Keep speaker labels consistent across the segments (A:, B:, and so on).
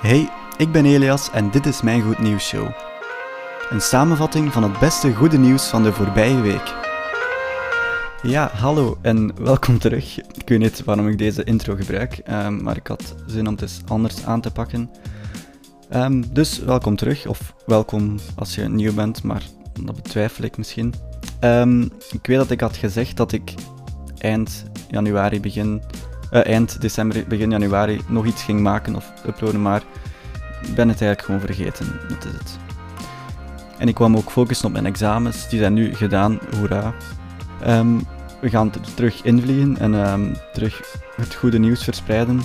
A: Hey, ik ben Elias en dit is mijn Goed Nieuws Show. Een samenvatting van het beste goede nieuws van de voorbije week. Ja, hallo en welkom terug. Ik weet niet waarom ik deze intro gebruik, ehm, maar ik had zin om het eens anders aan te pakken. Ehm, dus welkom terug, of welkom als je nieuw bent, maar dat betwijfel ik misschien. Ehm, ik weet dat ik had gezegd dat ik eind januari, begin, eh, eind december, begin januari nog iets ging maken of uploaden, maar ik ben het eigenlijk gewoon vergeten. Dat is het. En ik kwam ook focussen op mijn examens, die zijn nu gedaan, hoera. Ehm, we gaan er terug invliegen en ehm, terug het goede nieuws verspreiden.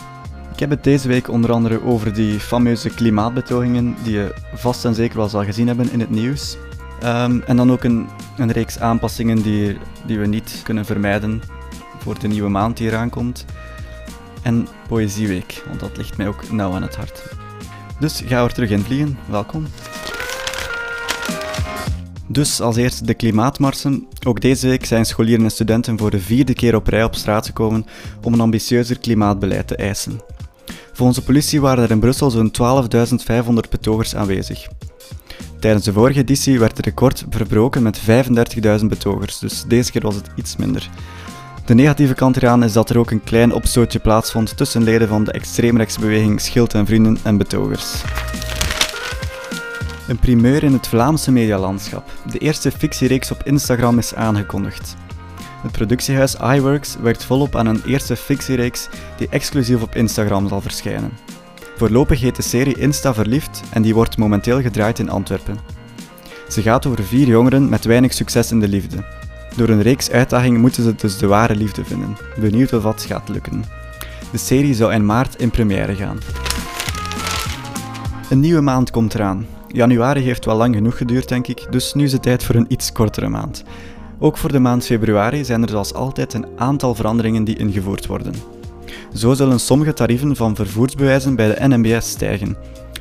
A: Ik heb het deze week onder andere over die fameuze klimaatbetogingen die je vast en zeker wel zal gezien hebben in het nieuws. Ehm, en dan ook een, een reeks aanpassingen die, die we niet kunnen vermijden voor de nieuwe maand die eraan komt. En Poëzieweek, want dat ligt mij ook nauw aan het hart. Dus ga er terug in vliegen, welkom. Dus als eerste de klimaatmarsen. Ook deze week zijn scholieren en studenten voor de vierde keer op rij op straat gekomen om een ambitieuzer klimaatbeleid te eisen. Volgens de politie waren er in Brussel zo'n 12.500 betogers aanwezig. Tijdens de vorige editie werd het record verbroken met 35.000 betogers, dus deze keer was het iets minder. De negatieve kant eraan is dat er ook een klein opstootje plaatsvond tussen leden van de extreemrechtse beweging Schild en Vrienden en betogers. Een primeur in het Vlaamse medialandschap. De eerste fictiereeks op Instagram is aangekondigd. Het productiehuis iWorks werkt volop aan een eerste fictiereeks die exclusief op Instagram zal verschijnen. Voorlopig heet de serie Insta Verliefd en die wordt momenteel gedraaid in Antwerpen. Ze gaat over vier jongeren met weinig succes in de liefde. Door een reeks uitdagingen moeten ze dus de ware liefde vinden. Benieuwd of dat gaat lukken. De serie zou in maart in première gaan. Een nieuwe maand komt eraan. Januari heeft wel lang genoeg geduurd, denk ik, dus nu is het tijd voor een iets kortere maand. Ook voor de maand februari zijn er zoals altijd een aantal veranderingen die ingevoerd worden. Zo zullen sommige tarieven van vervoersbewijzen bij de NMBS stijgen,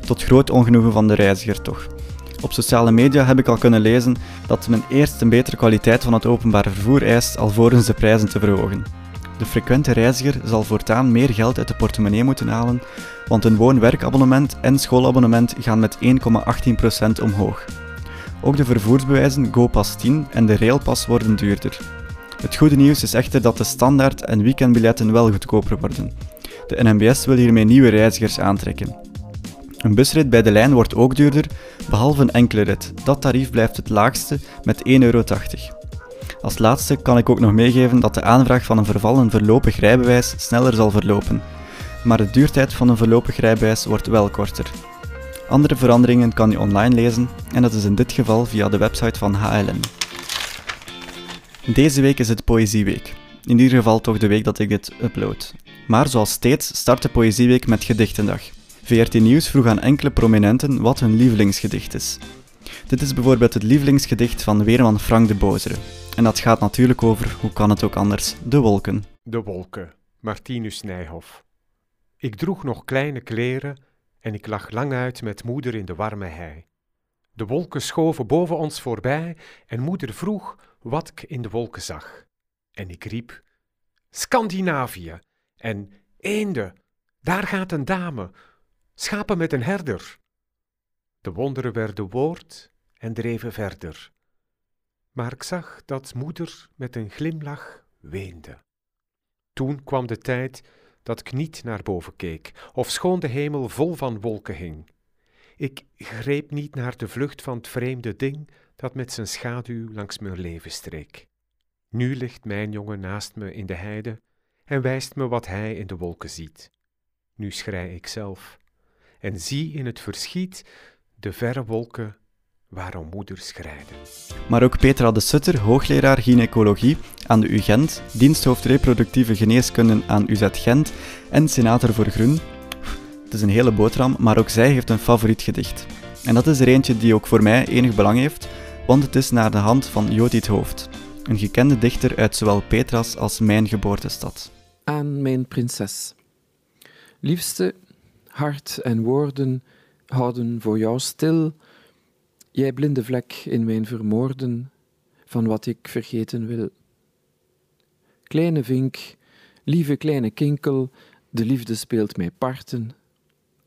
A: tot groot ongenoegen van de reiziger toch. Op sociale media heb ik al kunnen lezen dat men eerst een betere kwaliteit van het openbaar vervoer eist alvorens de prijzen te verhogen. De frequente reiziger zal voortaan meer geld uit de portemonnee moeten halen, want een woon-werkabonnement en schoolabonnement gaan met 1,18% omhoog. Ook de vervoersbewijzen GoPass 10 en de Railpass worden duurder. Het goede nieuws is echter dat de standaard- en weekendbiljetten wel goedkoper worden. De NMBS wil hiermee nieuwe reizigers aantrekken. Een busrit bij de lijn wordt ook duurder, behalve een enkele rit. Dat tarief blijft het laagste met 1,80 euro. Als laatste kan ik ook nog meegeven dat de aanvraag van een vervallen voorlopig rijbewijs sneller zal verlopen. Maar de duurtijd van een voorlopig rijbewijs wordt wel korter. Andere veranderingen kan je online lezen en dat is in dit geval via de website van HLN. Deze week is het Poëzieweek. In ieder geval toch de week dat ik dit upload. Maar zoals steeds start de Poëzieweek met Gedichtendag. VRT Nieuws vroeg aan enkele prominenten wat hun lievelingsgedicht is. Dit is bijvoorbeeld het lievelingsgedicht van weerman Frank de Bozere. En dat gaat natuurlijk over, hoe kan het ook anders, de wolken.
B: De wolken, Martinus Nijhoff. Ik droeg nog kleine kleren en ik lag lang uit met moeder in de warme hei. De wolken schoven boven ons voorbij en moeder vroeg wat ik in de wolken zag. En ik riep: Scandinavië en eenden, daar gaat een dame, schapen met een herder. De wonderen werden woord en dreven verder. Maar ik zag dat moeder met een glimlach weende. Toen kwam de tijd dat ik niet naar boven keek, of schoon de hemel vol van wolken hing. Ik greep niet naar de vlucht van het vreemde ding dat met zijn schaduw langs mijn leven streek. Nu ligt mijn jongen naast me in de heide en wijst me wat hij in de wolken ziet. Nu schrei ik zelf en zie in het verschiet de verre wolken waarom moeder schrijden.
A: Maar ook Petra de Sutter, hoogleraar gynaecologie aan de UGent, diensthoofd reproductieve geneeskunde aan UZ Gent en senator voor Groen. Het is een hele boterham, maar ook zij heeft een favoriet gedicht. En dat is er eentje die ook voor mij enig belang heeft, want het is naar de hand van Jodit Hoofd, een gekende dichter uit zowel Petras als mijn geboortestad.
C: Aan mijn prinses. Liefste, hart en woorden houden voor jou stil jij blinde vlek in mijn vermoorden van wat ik vergeten wil. Kleine vink, lieve kleine kinkel, de liefde speelt mij parten.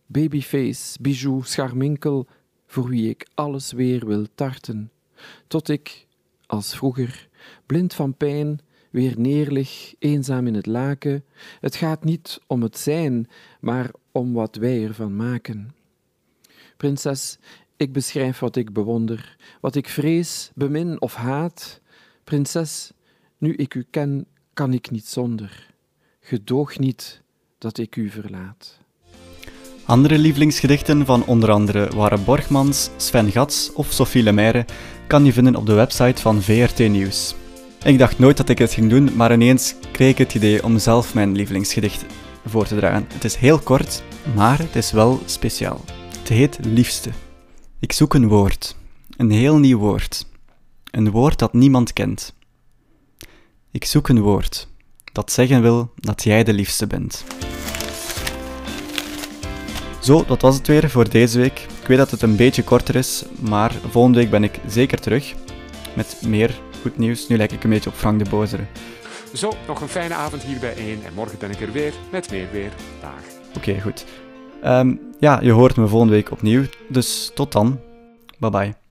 C: Babyface, bijou, scharminkel, voor wie ik alles weer wil tarten. Tot ik, als vroeger, blind van pijn, weer neerlig, eenzaam in het laken. Het gaat niet om het zijn, maar om wat wij ervan maken. Prinses, ik beschrijf wat ik bewonder, wat ik vrees, bemin of haat. Prinses, nu ik u ken, kan ik niet zonder. Gedoog niet dat ik u verlaat.
A: Andere lievelingsgedichten van onder andere Ware Borgmans, Sven Gats of Sophie Lemaire kan je vinden op de website van VRT Nieuws. Ik dacht nooit dat ik het ging doen, maar ineens kreeg ik het idee om zelf mijn lievelingsgedicht voor te dragen. Het is heel kort, maar het is wel speciaal. Het heet Liefste. Ik zoek een woord, een heel nieuw woord. Een woord dat niemand kent. Ik zoek een woord dat zeggen wil dat jij de liefste bent. Zo, dat was het weer voor deze week. Ik weet dat het een beetje korter is, maar volgende week ben ik zeker terug met meer goed nieuws. Nu lijk ik een beetje op Frank de Bozere.
B: Zo, nog een fijne avond hier bij 1 en morgen ben ik er weer met meer weer. Dag.
A: Oké, goed. Ehm, ja, je hoort me volgende week opnieuw, dus tot dan. Bye bye.